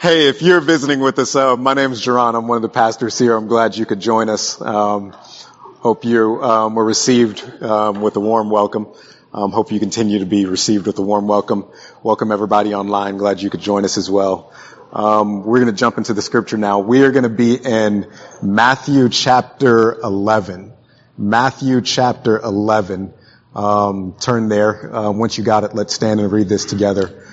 Hey, if you're visiting with us, uh, my name is Jerron. I'm one of the pastors here. I'm glad you could join us. Um, hope you um, were received um, with a warm welcome. Um, hope you continue to be received with a warm welcome. Welcome everybody online. Glad you could join us as well. Um, we're going to jump into the scripture now. We are going to be in Matthew chapter 11. Matthew chapter 11. Um, turn there. Uh, once you got it, let's stand and read this together.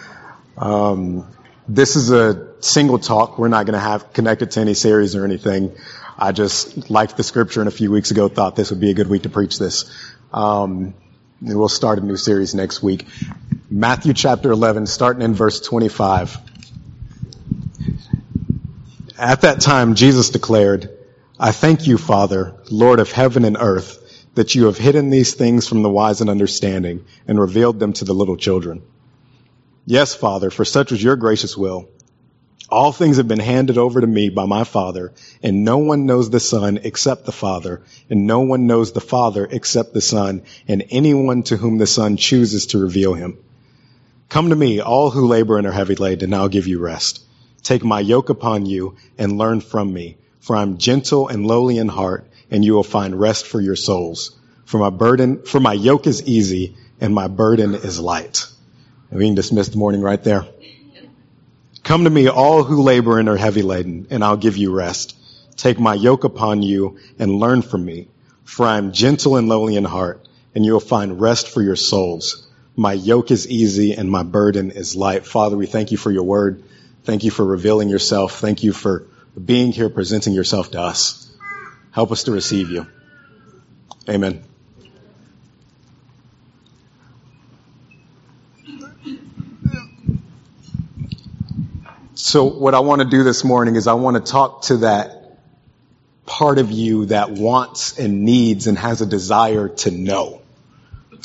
Um, this is a single talk. We're not going to have connected to any series or anything. I just liked the scripture and a few weeks ago thought this would be a good week to preach this. Um, we'll start a new series next week. Matthew chapter 11, starting in verse 25. At that time, Jesus declared, I thank you, Father, Lord of heaven and earth, that you have hidden these things from the wise and understanding and revealed them to the little children. Yes, Father, for such was your gracious will. All things have been handed over to me by my Father, and no one knows the Son except the Father, and no one knows the Father except the Son, and anyone to whom the Son chooses to reveal him. Come to me, all who labor and are heavy laden, and I'll give you rest. Take my yoke upon you and learn from me, for I'm gentle and lowly in heart, and you will find rest for your souls. For my burden, for my yoke is easy, and my burden is light. And we can dismiss the morning right there. Come to me, all who labor and are heavy laden, and I'll give you rest. Take my yoke upon you and learn from me, for I am gentle and lowly in heart, and you will find rest for your souls. My yoke is easy and my burden is light. Father, we thank you for your word. Thank you for revealing yourself. Thank you for being here, presenting yourself to us. Help us to receive you. Amen. So what I want to do this morning is I want to talk to that part of you that wants and needs and has a desire to know.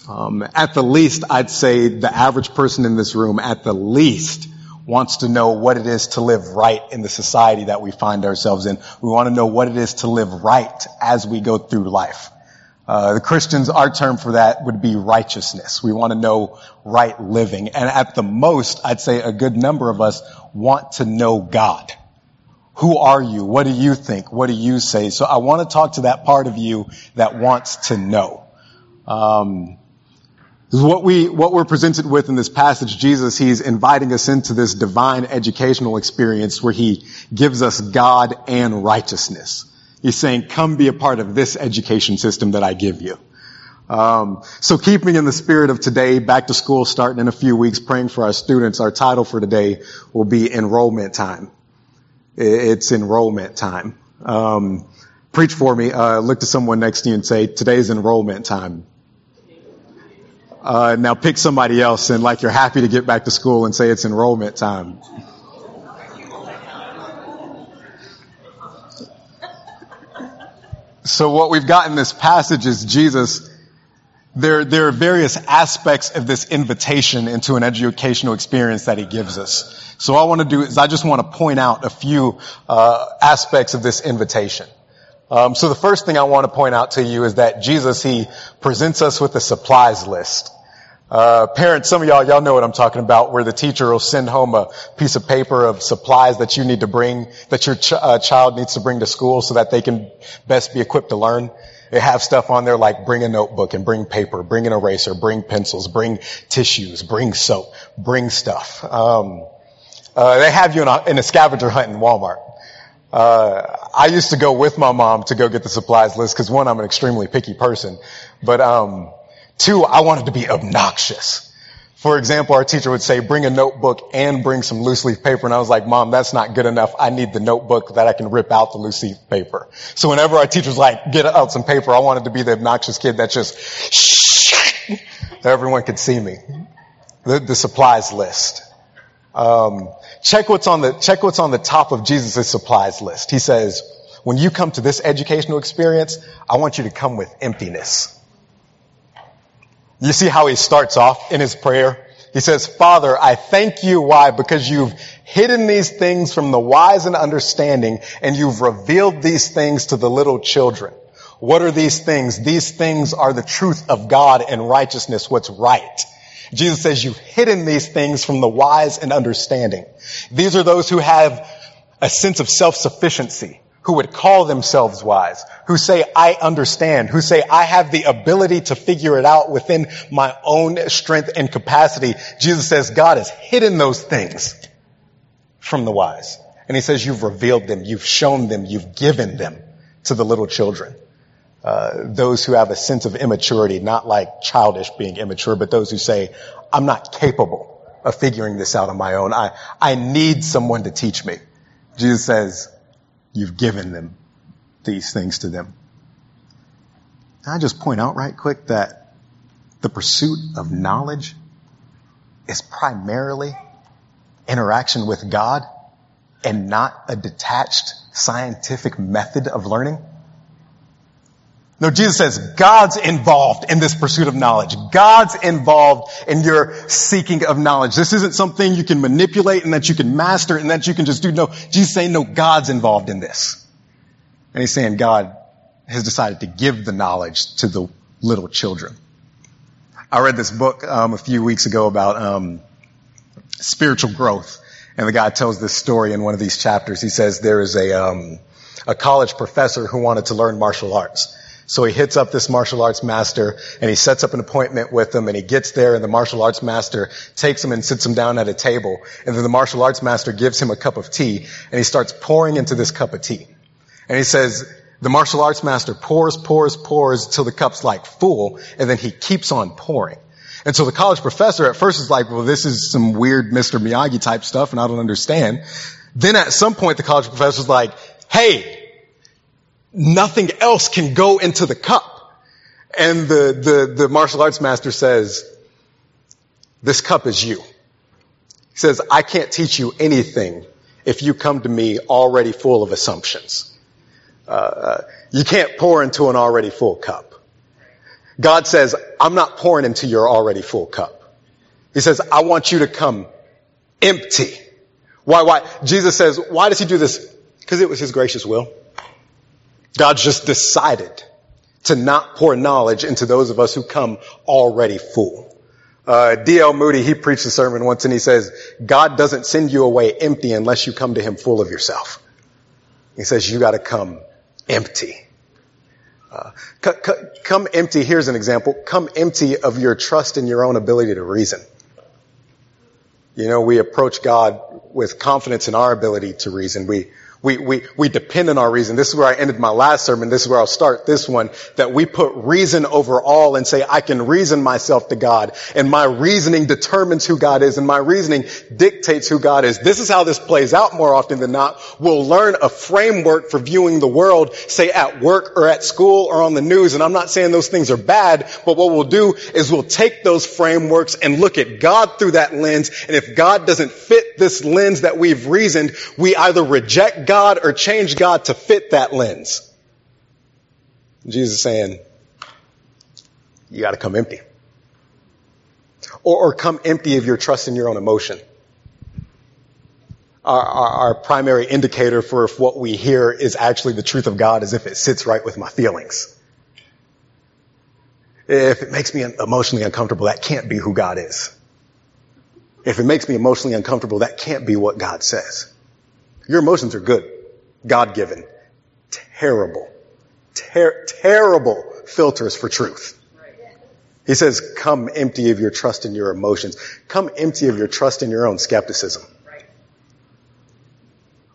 Um, at the least, I'd say the average person in this room, at the least, wants to know what it is to live right in the society that we find ourselves in. We want to know what it is to live right as we go through life. Uh, the Christians, our term for that would be righteousness. We want to know right living. And at the most, I'd say a good number of us want to know God. Who are you? What do you think? What do you say? So I want to talk to that part of you that wants to know. Um, what we what we're presented with in this passage, Jesus, he's inviting us into this divine educational experience where he gives us God and righteousness. He's saying, come be a part of this education system that I give you. Um, so keeping in the spirit of today, back to school starting in a few weeks, praying for our students, our title for today will be enrollment time. It's enrollment time. Um, preach for me. Uh, look to someone next to you and say, today's enrollment time. Uh, now pick somebody else and like you're happy to get back to school and say it's enrollment time. So what we've got in this passage is Jesus, there, there are various aspects of this invitation into an educational experience that he gives us. So I want to do is I just want to point out a few uh, aspects of this invitation. Um, so the first thing I want to point out to you is that Jesus, he presents us with a supplies list. Uh, parents, some of y'all, y'all know what I'm talking about, where the teacher will send home a piece of paper of supplies that you need to bring, that your ch- uh, child needs to bring to school so that they can best be equipped to learn. They have stuff on there like bring a notebook and bring paper, bring an eraser, bring pencils, bring tissues, bring soap, bring stuff. Um, uh, they have you in a, in a, scavenger hunt in Walmart. Uh, I used to go with my mom to go get the supplies list because one, I'm an extremely picky person, but um, Two, I wanted to be obnoxious. For example, our teacher would say, bring a notebook and bring some loose leaf paper. And I was like, mom, that's not good enough. I need the notebook that I can rip out the loose leaf paper. So whenever our teacher's like, get out some paper, I wanted to be the obnoxious kid that just, shh, everyone could see me. The, the supplies list. Um, check what's on the, check what's on the top of Jesus' supplies list. He says, when you come to this educational experience, I want you to come with emptiness. You see how he starts off in his prayer? He says, Father, I thank you. Why? Because you've hidden these things from the wise and understanding and you've revealed these things to the little children. What are these things? These things are the truth of God and righteousness, what's right. Jesus says, you've hidden these things from the wise and understanding. These are those who have a sense of self-sufficiency, who would call themselves wise, who say, I understand, who say, I have the ability to figure it out within my own strength and capacity. Jesus says, God has hidden those things from the wise. And he says, you've revealed them, you've shown them, you've given them to the little children. Uh, those who have a sense of immaturity, not like childish being immature, but those who say, I'm not capable of figuring this out on my own. I, I need someone to teach me. Jesus says, you've given them these things to them. Can I just point out right quick that the pursuit of knowledge is primarily interaction with God and not a detached scientific method of learning? No, Jesus says God's involved in this pursuit of knowledge. God's involved in your seeking of knowledge. This isn't something you can manipulate and that you can master and that you can just do. No, Jesus saying, no, God's involved in this. And he's saying God has decided to give the knowledge to the little children. I read this book um, a few weeks ago about um, spiritual growth, and the guy tells this story in one of these chapters. He says there is a um, a college professor who wanted to learn martial arts. So he hits up this martial arts master and he sets up an appointment with him and he gets there and the martial arts master takes him and sits him down at a table. And then the martial arts master gives him a cup of tea and he starts pouring into this cup of tea. And he says, the martial arts master pours, pours, pours till the cup's like full and then he keeps on pouring. And so the college professor at first is like, well, this is some weird Mr. Miyagi type stuff and I don't understand. Then at some point the college professor's like, hey, nothing else can go into the cup. And the, the, the martial arts master says, this cup is you. He says, I can't teach you anything if you come to me already full of assumptions. Uh, uh you can't pour into an already full cup. God says, I'm not pouring into your already full cup. He says, I want you to come empty. Why, why? Jesus says, why does he do this? Because it was his gracious will. God just decided to not pour knowledge into those of us who come already full. Uh, D.L. Moody, he preached a sermon once and he says, God doesn't send you away empty unless you come to him full of yourself. He says, you gotta come empty. Uh, c- c- come empty, here's an example, come empty of your trust in your own ability to reason. You know, we approach God with confidence in our ability to reason. We, we, we, we depend on our reason. This is where I ended my last sermon. This is where I'll start this one. That we put reason over all and say, I can reason myself to God. And my reasoning determines who God is and my reasoning dictates who God is. This is how this plays out more often than not. We'll learn a framework for viewing the world, say at work or at school or on the news. And I'm not saying those things are bad, but what we'll do is we'll take those frameworks and look at God through that lens. And if God doesn't fit this lens that we've reasoned, we either reject God or change God to fit that lens. Jesus saying, you gotta come empty. Or, or, come empty of your trust in your own emotion. Our, our, our primary indicator for if what we hear is actually the truth of God is if it sits right with my feelings. If it makes me emotionally uncomfortable, that can't be who God is. If it makes me emotionally uncomfortable, that can't be what God says. Your emotions are good, God given. Terrible, ter- terrible filters for truth. He says, come empty of your trust in your emotions. Come empty of your trust in your own skepticism.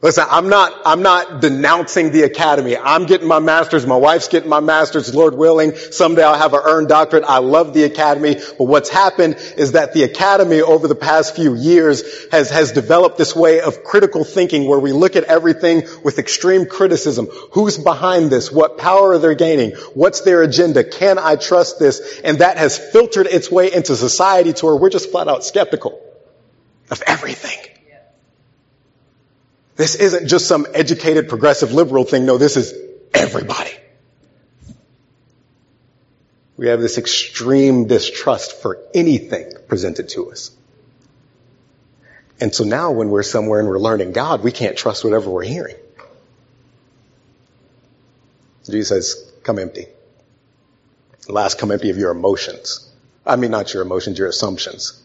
Listen, I'm not, I'm not denouncing the academy. I'm getting my master's. My wife's getting my master's, Lord willing. Someday I'll have an earned doctorate. I love the academy. But what's happened is that the academy over the past few years has, has developed this way of critical thinking where we look at everything with extreme criticism. Who's behind this? What power are they gaining? What's their agenda? Can I trust this? And that has filtered its way into society to where we're just flat out skeptical of everything. This isn't just some educated progressive liberal thing. No, this is everybody. We have this extreme distrust for anything presented to us. And so now when we're somewhere and we're learning God, we can't trust whatever we're hearing. Jesus says, come empty. Last, come empty of your emotions. I mean, not your emotions, your assumptions.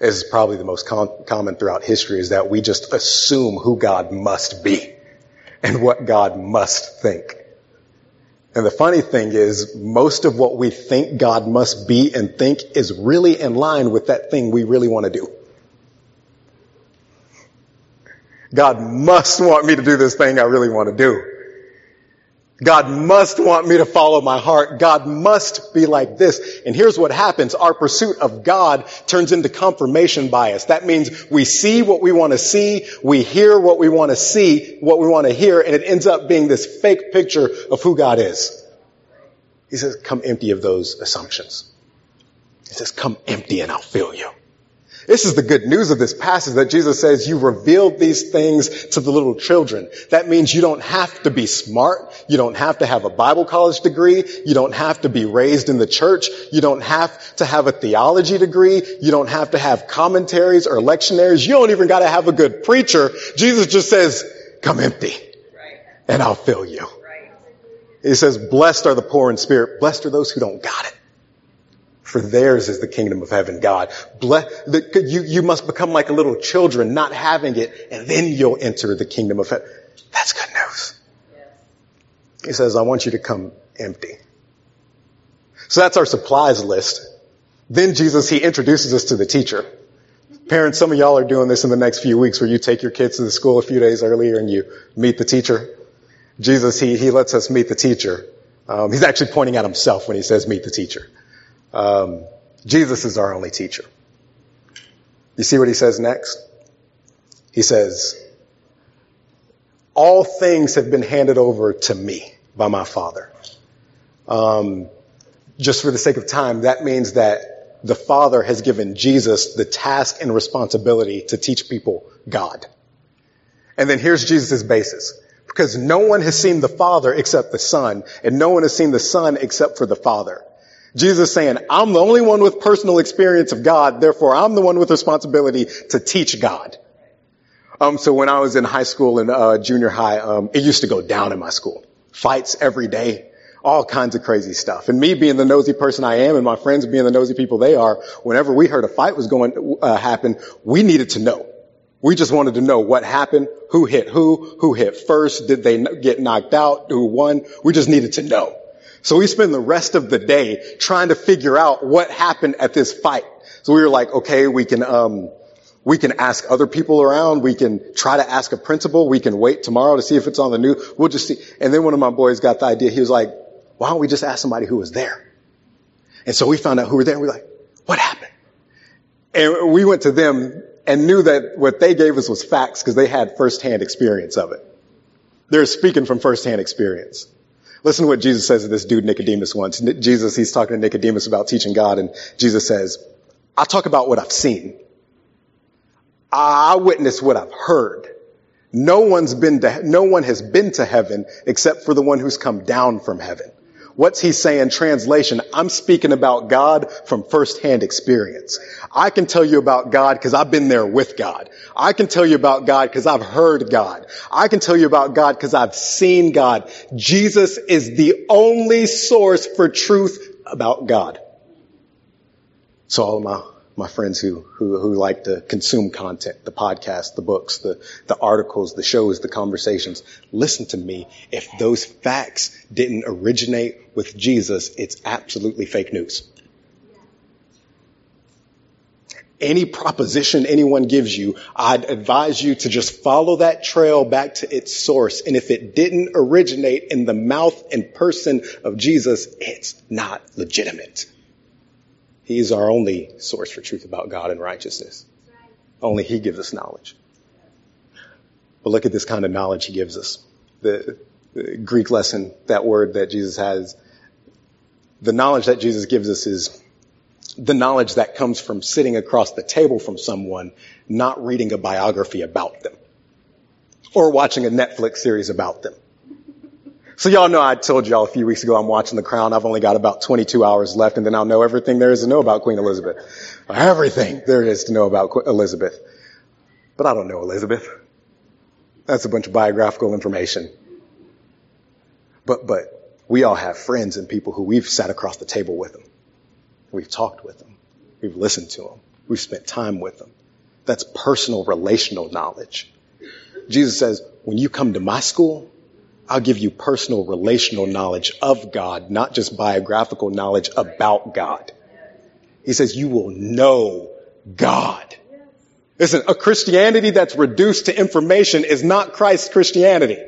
Is probably the most com- common throughout history is that we just assume who God must be and what God must think. And the funny thing is, most of what we think God must be and think is really in line with that thing we really want to do. God must want me to do this thing I really want to do. God must want me to follow my heart. God must be like this. And here's what happens. Our pursuit of God turns into confirmation bias. That means we see what we want to see. We hear what we want to see, what we want to hear, and it ends up being this fake picture of who God is. He says, come empty of those assumptions. He says, come empty and I'll fill you. This is the good news of this passage that Jesus says you revealed these things to the little children. That means you don't have to be smart. You don't have to have a Bible college degree. You don't have to be raised in the church. You don't have to have a theology degree. You don't have to have commentaries or lectionaries. You don't even got to have a good preacher. Jesus just says, come empty and I'll fill you. He says, blessed are the poor in spirit. Blessed are those who don't got it. For theirs is the kingdom of heaven, God. Bless, the, you, you must become like little children, not having it, and then you'll enter the kingdom of heaven. That's good news. He says, I want you to come empty. So that's our supplies list. Then Jesus, he introduces us to the teacher. Parents, some of y'all are doing this in the next few weeks where you take your kids to the school a few days earlier and you meet the teacher. Jesus, he, he lets us meet the teacher. Um, he's actually pointing at himself when he says meet the teacher. Um, Jesus is our only teacher. You see what he says next? He says, all things have been handed over to me by my Father. Um, just for the sake of time, that means that the Father has given Jesus the task and responsibility to teach people God. And then here's Jesus' basis. Because no one has seen the Father except the Son, and no one has seen the Son except for the Father. Jesus saying, I'm the only one with personal experience of God, therefore I'm the one with responsibility to teach God. Um, so when I was in high school and uh, junior high, um, it used to go down in my school. Fights every day, all kinds of crazy stuff. And me being the nosy person I am, and my friends being the nosy people they are, whenever we heard a fight was going to uh, happen, we needed to know. We just wanted to know what happened, who hit who, who hit first, did they get knocked out, who won. We just needed to know. So we spend the rest of the day trying to figure out what happened at this fight. So we were like, okay, we can, um, we can ask other people around. We can try to ask a principal. We can wait tomorrow to see if it's on the news. We'll just see. And then one of my boys got the idea. He was like, why don't we just ask somebody who was there? And so we found out who were there. And we we're like, what happened? And we went to them and knew that what they gave us was facts because they had firsthand experience of it. They're speaking from firsthand experience. Listen to what Jesus says to this dude Nicodemus once. Jesus, he's talking to Nicodemus about teaching God and Jesus says, I talk about what I've seen. I witness what I've heard. No one's been to, no one has been to heaven except for the one who's come down from heaven. What's he saying? Translation, I'm speaking about God from firsthand experience. I can tell you about God because I've been there with God. I can tell you about God because I've heard God. I can tell you about God because I've seen God. Jesus is the only source for truth about God. So all my my friends who, who, who like to consume content, the podcasts, the books, the, the articles, the shows, the conversations. Listen to me. If those facts didn't originate with Jesus, it's absolutely fake news. Any proposition anyone gives you, I'd advise you to just follow that trail back to its source. And if it didn't originate in the mouth and person of Jesus, it's not legitimate. He is our only source for truth about God and righteousness. Only He gives us knowledge. But look at this kind of knowledge He gives us. The, the Greek lesson, that word that Jesus has, the knowledge that Jesus gives us is the knowledge that comes from sitting across the table from someone, not reading a biography about them or watching a Netflix series about them. So y'all know I told y'all a few weeks ago I'm watching The Crown. I've only got about 22 hours left and then I'll know everything there is to know about Queen Elizabeth. Everything there is to know about Elizabeth. But I don't know Elizabeth. That's a bunch of biographical information. But, but we all have friends and people who we've sat across the table with them. We've talked with them. We've listened to them. We've spent time with them. That's personal relational knowledge. Jesus says, when you come to my school, I'll give you personal relational knowledge of God, not just biographical knowledge about God. He says, you will know God. Listen, a Christianity that's reduced to information is not Christ's Christianity.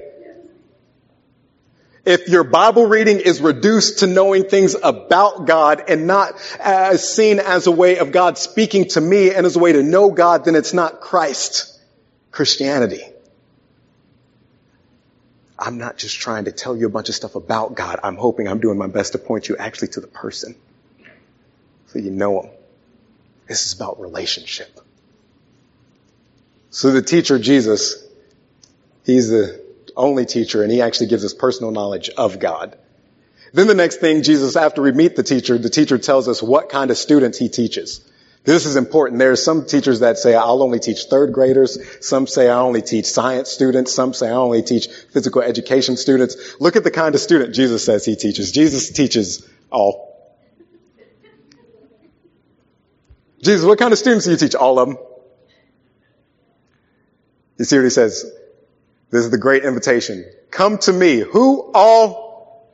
If your Bible reading is reduced to knowing things about God and not as seen as a way of God speaking to me and as a way to know God, then it's not Christ Christianity. I'm not just trying to tell you a bunch of stuff about God. I'm hoping I'm doing my best to point you actually to the person so you know him. This is about relationship. So the teacher, Jesus, he's the only teacher and he actually gives us personal knowledge of God. Then the next thing, Jesus, after we meet the teacher, the teacher tells us what kind of students he teaches. This is important. There are some teachers that say, I'll only teach third graders. Some say I only teach science students. Some say I only teach physical education students. Look at the kind of student Jesus says he teaches. Jesus teaches all. Jesus, what kind of students do you teach? All of them. You see what he says? This is the great invitation. Come to me. Who all?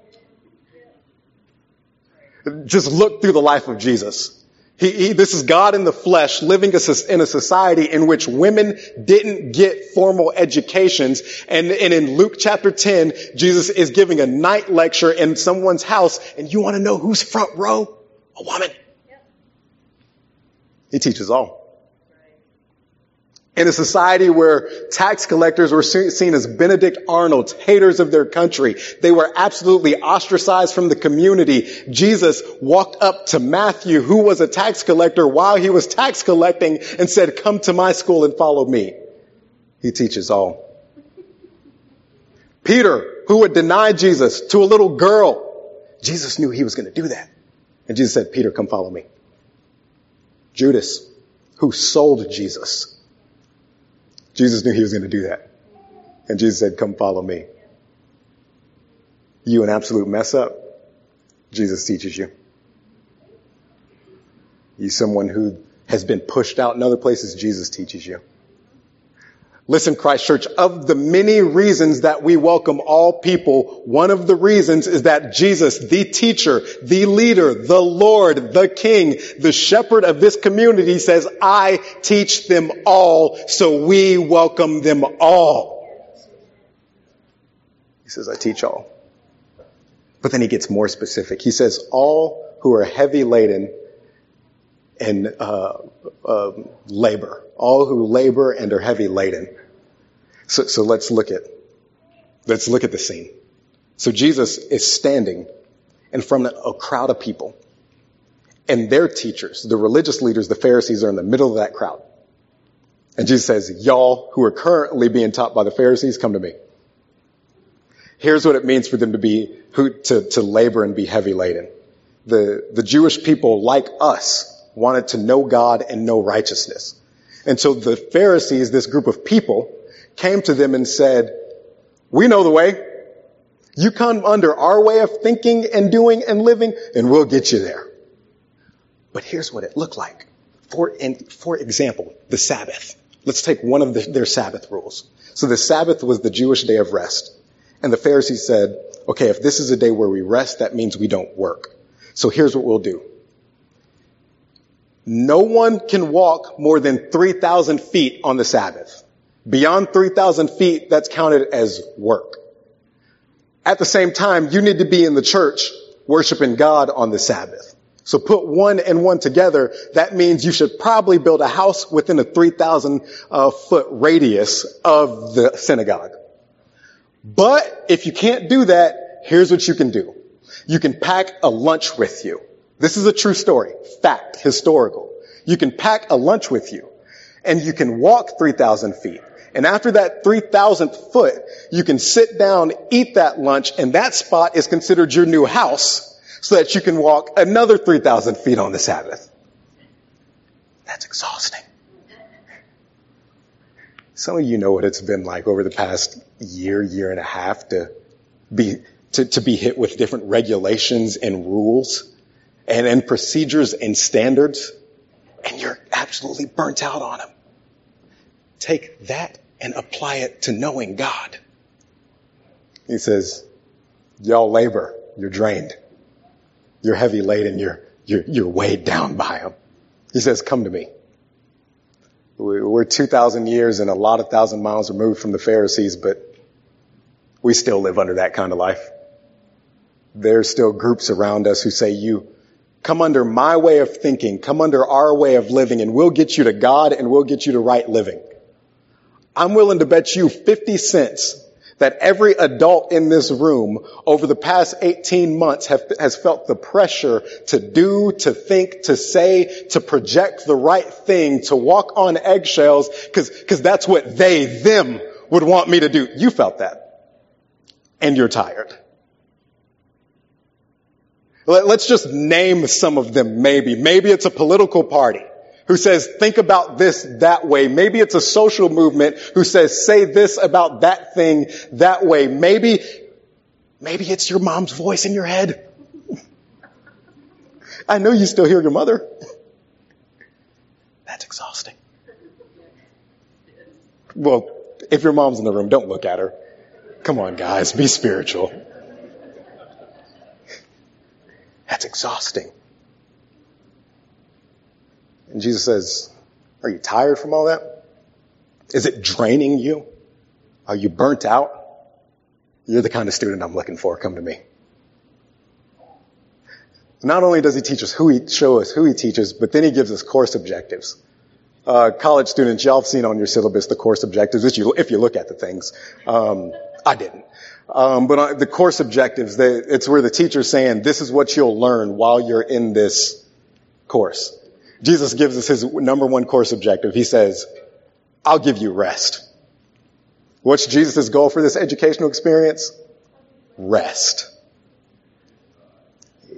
Just look through the life of Jesus. He, he, this is God in the flesh living in a society in which women didn't get formal educations. And, and in Luke chapter 10, Jesus is giving a night lecture in someone's house. And you want to know who's front row? A woman. He teaches all in a society where tax collectors were seen as Benedict Arnolds, haters of their country. They were absolutely ostracized from the community. Jesus walked up to Matthew, who was a tax collector, while he was tax collecting and said, come to my school and follow me. He teaches all. Peter, who would deny Jesus to a little girl, Jesus knew he was going to do that. And Jesus said, Peter, come follow me. Judas, who sold Jesus, Jesus knew he was going to do that. And Jesus said, come follow me. You an absolute mess up. Jesus teaches you. You someone who has been pushed out in other places, Jesus teaches you. Listen, Christ Church, of the many reasons that we welcome all people, one of the reasons is that Jesus, the teacher, the leader, the Lord, the King, the shepherd of this community says, I teach them all, so we welcome them all. He says, I teach all. But then he gets more specific. He says, all who are heavy laden and uh, uh, labor, all who labor and are heavy laden. So, so let's look at let's look at the scene. So Jesus is standing in front of a crowd of people, and their teachers, the religious leaders, the Pharisees, are in the middle of that crowd. And Jesus says, "Y'all who are currently being taught by the Pharisees, come to me." Here's what it means for them to be who to, to labor and be heavy laden. The the Jewish people, like us, wanted to know God and know righteousness. And so the Pharisees, this group of people, came to them and said, we know the way. You come under our way of thinking and doing and living and we'll get you there. But here's what it looked like. For, in, for example, the Sabbath. Let's take one of the, their Sabbath rules. So the Sabbath was the Jewish day of rest. And the Pharisees said, okay, if this is a day where we rest, that means we don't work. So here's what we'll do. No one can walk more than 3,000 feet on the Sabbath. Beyond 3,000 feet, that's counted as work. At the same time, you need to be in the church worshiping God on the Sabbath. So put one and one together. That means you should probably build a house within a 3,000 uh, foot radius of the synagogue. But if you can't do that, here's what you can do. You can pack a lunch with you. This is a true story. Fact. Historical. You can pack a lunch with you and you can walk 3,000 feet. And after that 3,000th foot, you can sit down, eat that lunch, and that spot is considered your new house so that you can walk another 3,000 feet on the Sabbath. That's exhausting. Some of you know what it's been like over the past year, year and a half to be, to, to be hit with different regulations and rules and, and procedures and standards, and you're absolutely burnt out on them. Take that and apply it to knowing God. He says, y'all labor, you're drained. You're heavy laden, you're, you're, you're weighed down by him. He says, come to me. We're 2,000 years and a lot of thousand miles removed from the Pharisees, but we still live under that kind of life. There's still groups around us who say, you come under my way of thinking, come under our way of living, and we'll get you to God and we'll get you to right living. I'm willing to bet you 50 cents that every adult in this room over the past 18 months have, has felt the pressure to do, to think, to say, to project the right thing, to walk on eggshells, cause, cause that's what they, them would want me to do. You felt that. And you're tired. Let's just name some of them maybe. Maybe it's a political party who says, think about this that way. Maybe it's a social movement who says, say this about that thing that way. Maybe, maybe it's your mom's voice in your head. I know you still hear your mother. That's exhausting. Well, if your mom's in the room, don't look at her. Come on, guys, be spiritual. That's exhausting. And Jesus says, are you tired from all that? Is it draining you? Are you burnt out? You're the kind of student I'm looking for. Come to me. Not only does he teach us who he, show us who he teaches, but then he gives us course objectives. Uh, college students, y'all have seen on your syllabus the course objectives, if you, if you look at the things. Um, I didn't. Um, but uh, the course objectives, they, it's where the teacher's saying, this is what you'll learn while you're in this course. Jesus gives us his number one course objective. He says, I'll give you rest. What's Jesus' goal for this educational experience? Rest.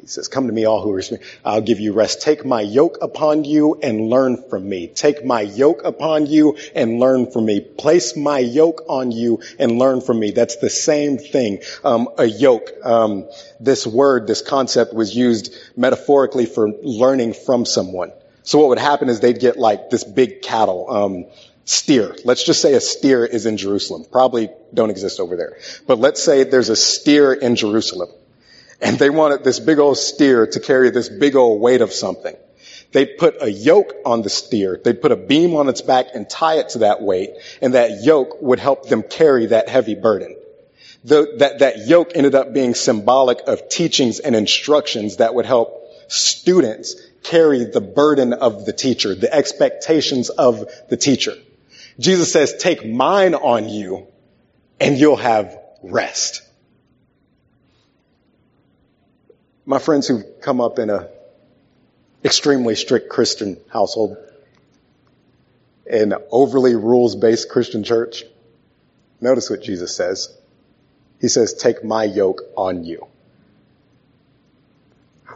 He says, come to me all who are, I'll give you rest. Take my yoke upon you and learn from me. Take my yoke upon you and learn from me. Place my yoke on you and learn from me. That's the same thing. Um, a yoke. Um, this word, this concept was used metaphorically for learning from someone. So what would happen is they'd get like this big cattle, um, steer. Let's just say a steer is in Jerusalem. Probably don't exist over there. But let's say there's a steer in Jerusalem. And they wanted this big old steer to carry this big old weight of something. They'd put a yoke on the steer. They'd put a beam on its back and tie it to that weight. And that yoke would help them carry that heavy burden. The, that, that yoke ended up being symbolic of teachings and instructions that would help students carry the burden of the teacher, the expectations of the teacher. Jesus says, take mine on you and you'll have rest. My friends who've come up in a extremely strict Christian household, an overly rules-based Christian church, notice what Jesus says. He says, take my yoke on you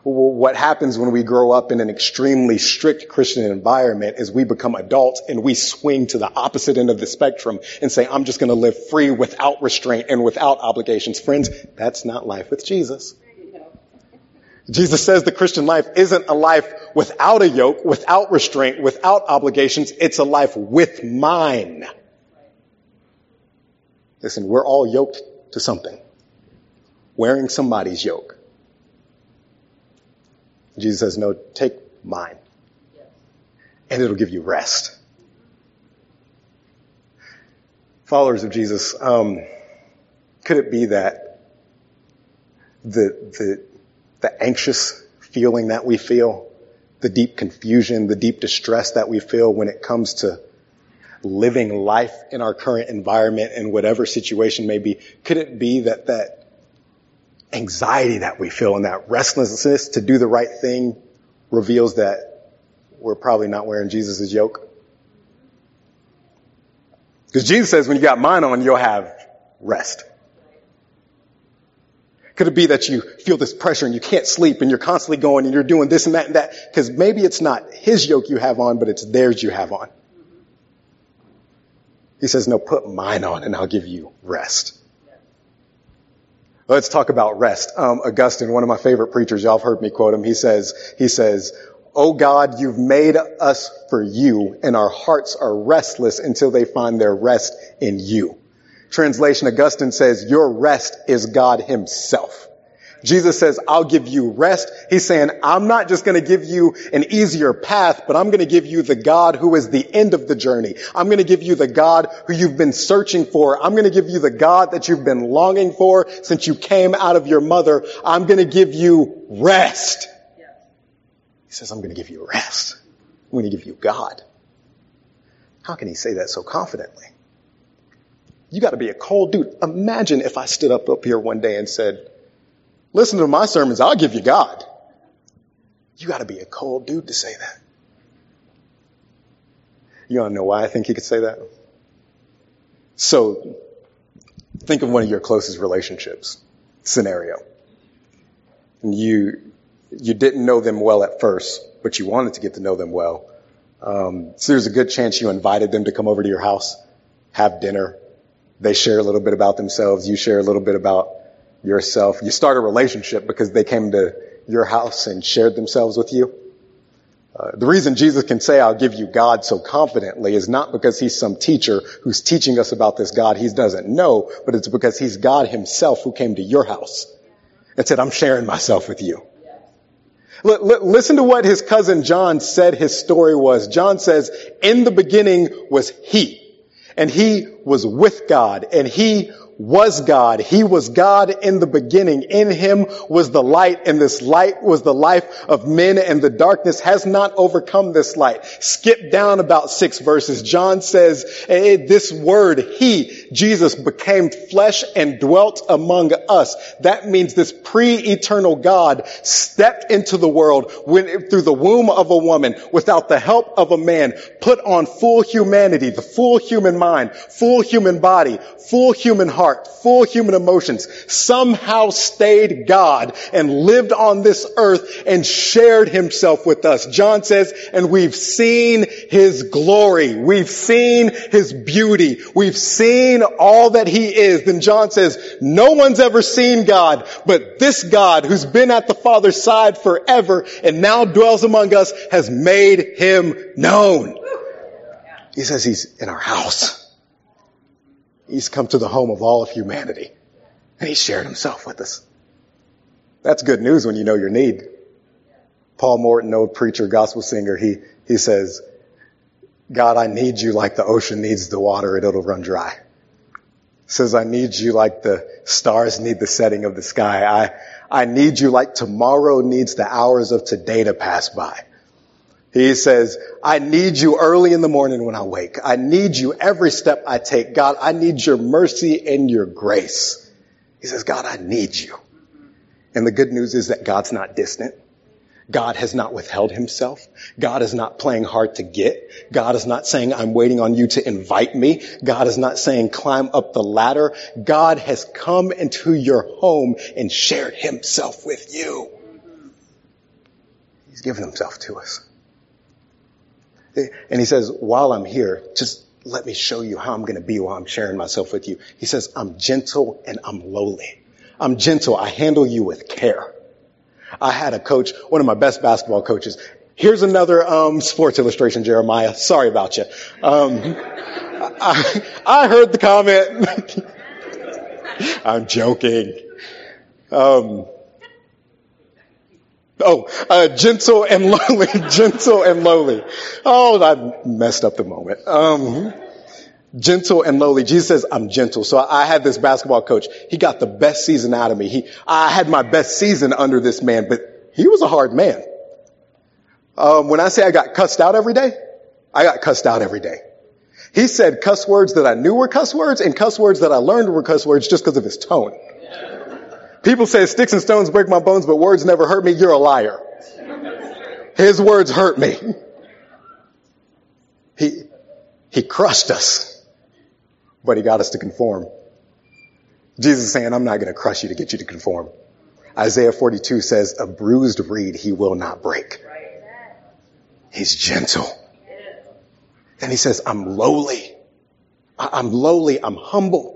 what happens when we grow up in an extremely strict Christian environment is we become adults and we swing to the opposite end of the spectrum and say, I'm just going to live free without restraint and without obligations. Friends, that's not life with Jesus. Jesus says the Christian life isn't a life without a yoke, without restraint, without obligations. It's a life with mine. Listen, we're all yoked to something. Wearing somebody's yoke. Jesus says, no, take mine. And it'll give you rest. Followers of Jesus, um, could it be that the, the, the anxious feeling that we feel, the deep confusion, the deep distress that we feel when it comes to living life in our current environment and whatever situation may be, could it be that that anxiety that we feel and that restlessness to do the right thing reveals that we're probably not wearing Jesus' yoke. Because Jesus says when you got mine on, you'll have rest. Could it be that you feel this pressure and you can't sleep and you're constantly going and you're doing this and that and that? Because maybe it's not his yoke you have on, but it's theirs you have on. He says, no, put mine on and I'll give you rest. Let's talk about rest. Um, Augustine, one of my favorite preachers, y'all have heard me quote him. He says, he says, Oh God, you've made us for you and our hearts are restless until they find their rest in you. Translation, Augustine says, your rest is God himself. Jesus says, I'll give you rest. He's saying, I'm not just going to give you an easier path, but I'm going to give you the God who is the end of the journey. I'm going to give you the God who you've been searching for. I'm going to give you the God that you've been longing for since you came out of your mother. I'm going to give you rest. He says, I'm going to give you rest. I'm going to give you God. How can he say that so confidently? You got to be a cold dude. Imagine if I stood up up here one day and said, Listen to my sermons, I'll give you God. You gotta be a cold dude to say that. You wanna know why I think he could say that? So, think of one of your closest relationships scenario. And you, you didn't know them well at first, but you wanted to get to know them well. Um, so there's a good chance you invited them to come over to your house, have dinner. They share a little bit about themselves. You share a little bit about yourself. You start a relationship because they came to your house and shared themselves with you. Uh, the reason Jesus can say, I'll give you God so confidently is not because he's some teacher who's teaching us about this God he doesn't know, but it's because he's God himself who came to your house and said, I'm sharing myself with you. L- l- listen to what his cousin John said his story was. John says, in the beginning was he, and he was with God, and he was God. He was God in the beginning. In him was the light and this light was the life of men and the darkness has not overcome this light. Skip down about six verses. John says, eh, eh, this word, he, Jesus became flesh and dwelt among us. That means this pre-eternal God stepped into the world through the womb of a woman without the help of a man, put on full humanity, the full human mind, full human body, full human heart, heart, full human emotions, somehow stayed God and lived on this earth and shared himself with us. John says, and we've seen his glory. We've seen his beauty. We've seen all that he is. Then John says, no one's ever seen God, but this God who's been at the Father's side forever and now dwells among us has made him known. He says he's in our house. He's come to the home of all of humanity. And he shared himself with us. That's good news when you know your need. Paul Morton, old preacher, gospel singer, he, he says, God, I need you like the ocean needs the water and it'll run dry. Says, I need you like the stars need the setting of the sky. I, I need you like tomorrow needs the hours of today to pass by. He says, I need you early in the morning when I wake. I need you every step I take. God, I need your mercy and your grace. He says, God, I need you. And the good news is that God's not distant. God has not withheld himself. God is not playing hard to get. God is not saying, I'm waiting on you to invite me. God is not saying, climb up the ladder. God has come into your home and shared himself with you. He's given himself to us. And he says, while I'm here, just let me show you how I'm going to be while I'm sharing myself with you. He says, I'm gentle and I'm lowly. I'm gentle. I handle you with care. I had a coach, one of my best basketball coaches. Here's another um, Sports Illustration, Jeremiah. Sorry about you. Um, I, I, heard the comment. I'm joking. Um, Oh, uh, gentle and lowly, gentle and lowly. Oh, I messed up the moment. Um, gentle and lowly. Jesus says, I'm gentle. So I had this basketball coach. He got the best season out of me. He, I had my best season under this man, but he was a hard man. Um, when I say I got cussed out every day, I got cussed out every day. He said cuss words that I knew were cuss words and cuss words that I learned were cuss words just because of his tone. People say sticks and stones break my bones, but words never hurt me. You're a liar. His words hurt me. He, he crushed us, but he got us to conform. Jesus is saying, I'm not going to crush you to get you to conform. Isaiah 42 says, a bruised reed he will not break. He's gentle. And he says, I'm lowly. I'm lowly. I'm humble.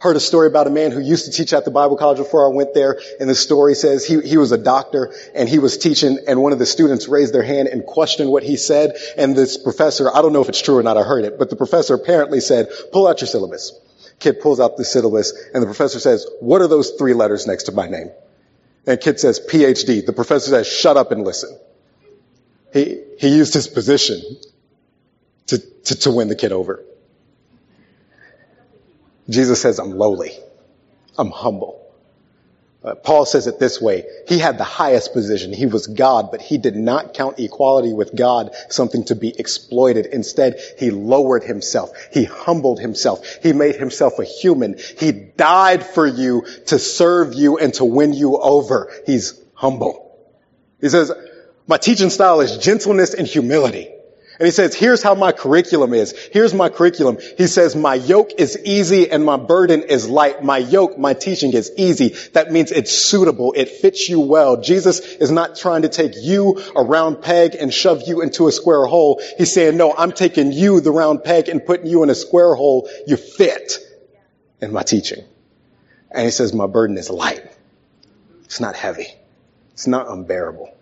Heard a story about a man who used to teach at the Bible college before I went there. And the story says he, he was a doctor and he was teaching and one of the students raised their hand and questioned what he said. And this professor, I don't know if it's true or not, I heard it, but the professor apparently said, pull out your syllabus. Kid pulls out the syllabus and the professor says, what are those three letters next to my name? And kid says, PhD. The professor says, shut up and listen. He, he used his position to, to, to win the kid over. Jesus says, I'm lowly. I'm humble. Uh, Paul says it this way. He had the highest position. He was God, but he did not count equality with God something to be exploited. Instead, he lowered himself. He humbled himself. He made himself a human. He died for you to serve you and to win you over. He's humble. He says, my teaching style is gentleness and humility. And he says, here's how my curriculum is. Here's my curriculum. He says, my yoke is easy and my burden is light. My yoke, my teaching is easy. That means it's suitable. It fits you well. Jesus is not trying to take you a round peg and shove you into a square hole. He's saying, no, I'm taking you, the round peg, and putting you in a square hole. You fit in my teaching. And he says, my burden is light. It's not heavy. It's not unbearable.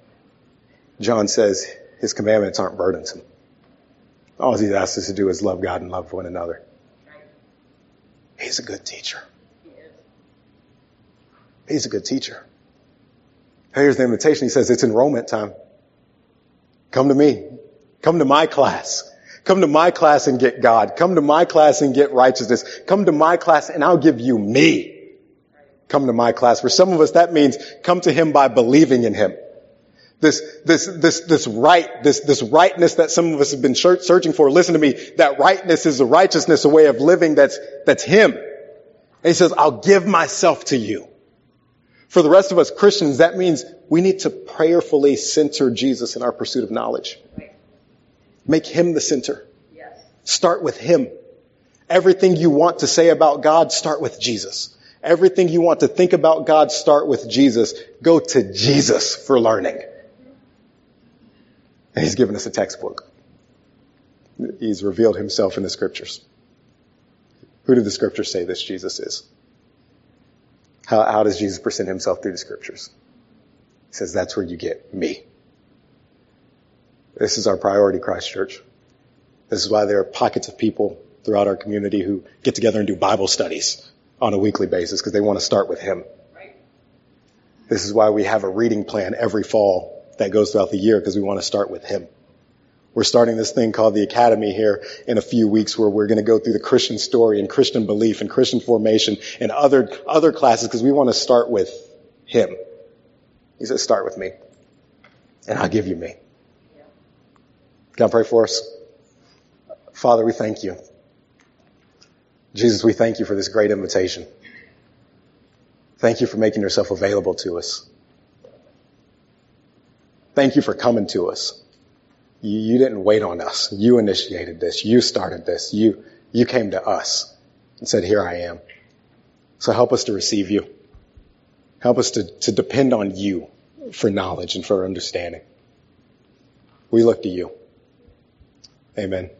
John says his commandments aren't burdensome. All he's asked us to do is love God and love one another. He's a good teacher. He's a good teacher. Here's the invitation. He says it's enrollment time. Come to me. Come to my class. Come to my class and get God. Come to my class and get righteousness. Come to my class and I'll give you me. Come to my class. For some of us, that means come to Him by believing in Him this, this, this, this right, this, this rightness that some of us have been searching for. Listen to me. That rightness is a righteousness, a way of living that's, that's Him. And He says, I'll give myself to you. For the rest of us Christians, that means we need to prayerfully center Jesus in our pursuit of knowledge. Make Him the center. Start with Him. Everything you want to say about God, start with Jesus. Everything you want to think about God, start with Jesus. Go to Jesus for learning. And he's given us a textbook. He's revealed himself in the scriptures. Who do the scriptures say this Jesus is? How, how does Jesus present himself through the scriptures? He says, that's where you get me. This is our priority, Christ Church. This is why there are pockets of people throughout our community who get together and do Bible studies on a weekly basis because they want to start with Him. This is why we have a reading plan every fall that goes throughout the year because we want to start with Him. We're starting this thing called the Academy here in a few weeks where we're going to go through the Christian story and Christian belief and Christian formation and other, other classes because we want to start with Him. He says, start with me and I'll give you me. Can I pray for us? Father, we thank you. Jesus, we thank you for this great invitation. Thank you for making yourself available to us. Thank you for coming to us. You, you didn't wait on us. You initiated this. You started this. You, you came to us and said, here I am. So help us to receive you. Help us to, to depend on you for knowledge and for understanding. We look to you. Amen.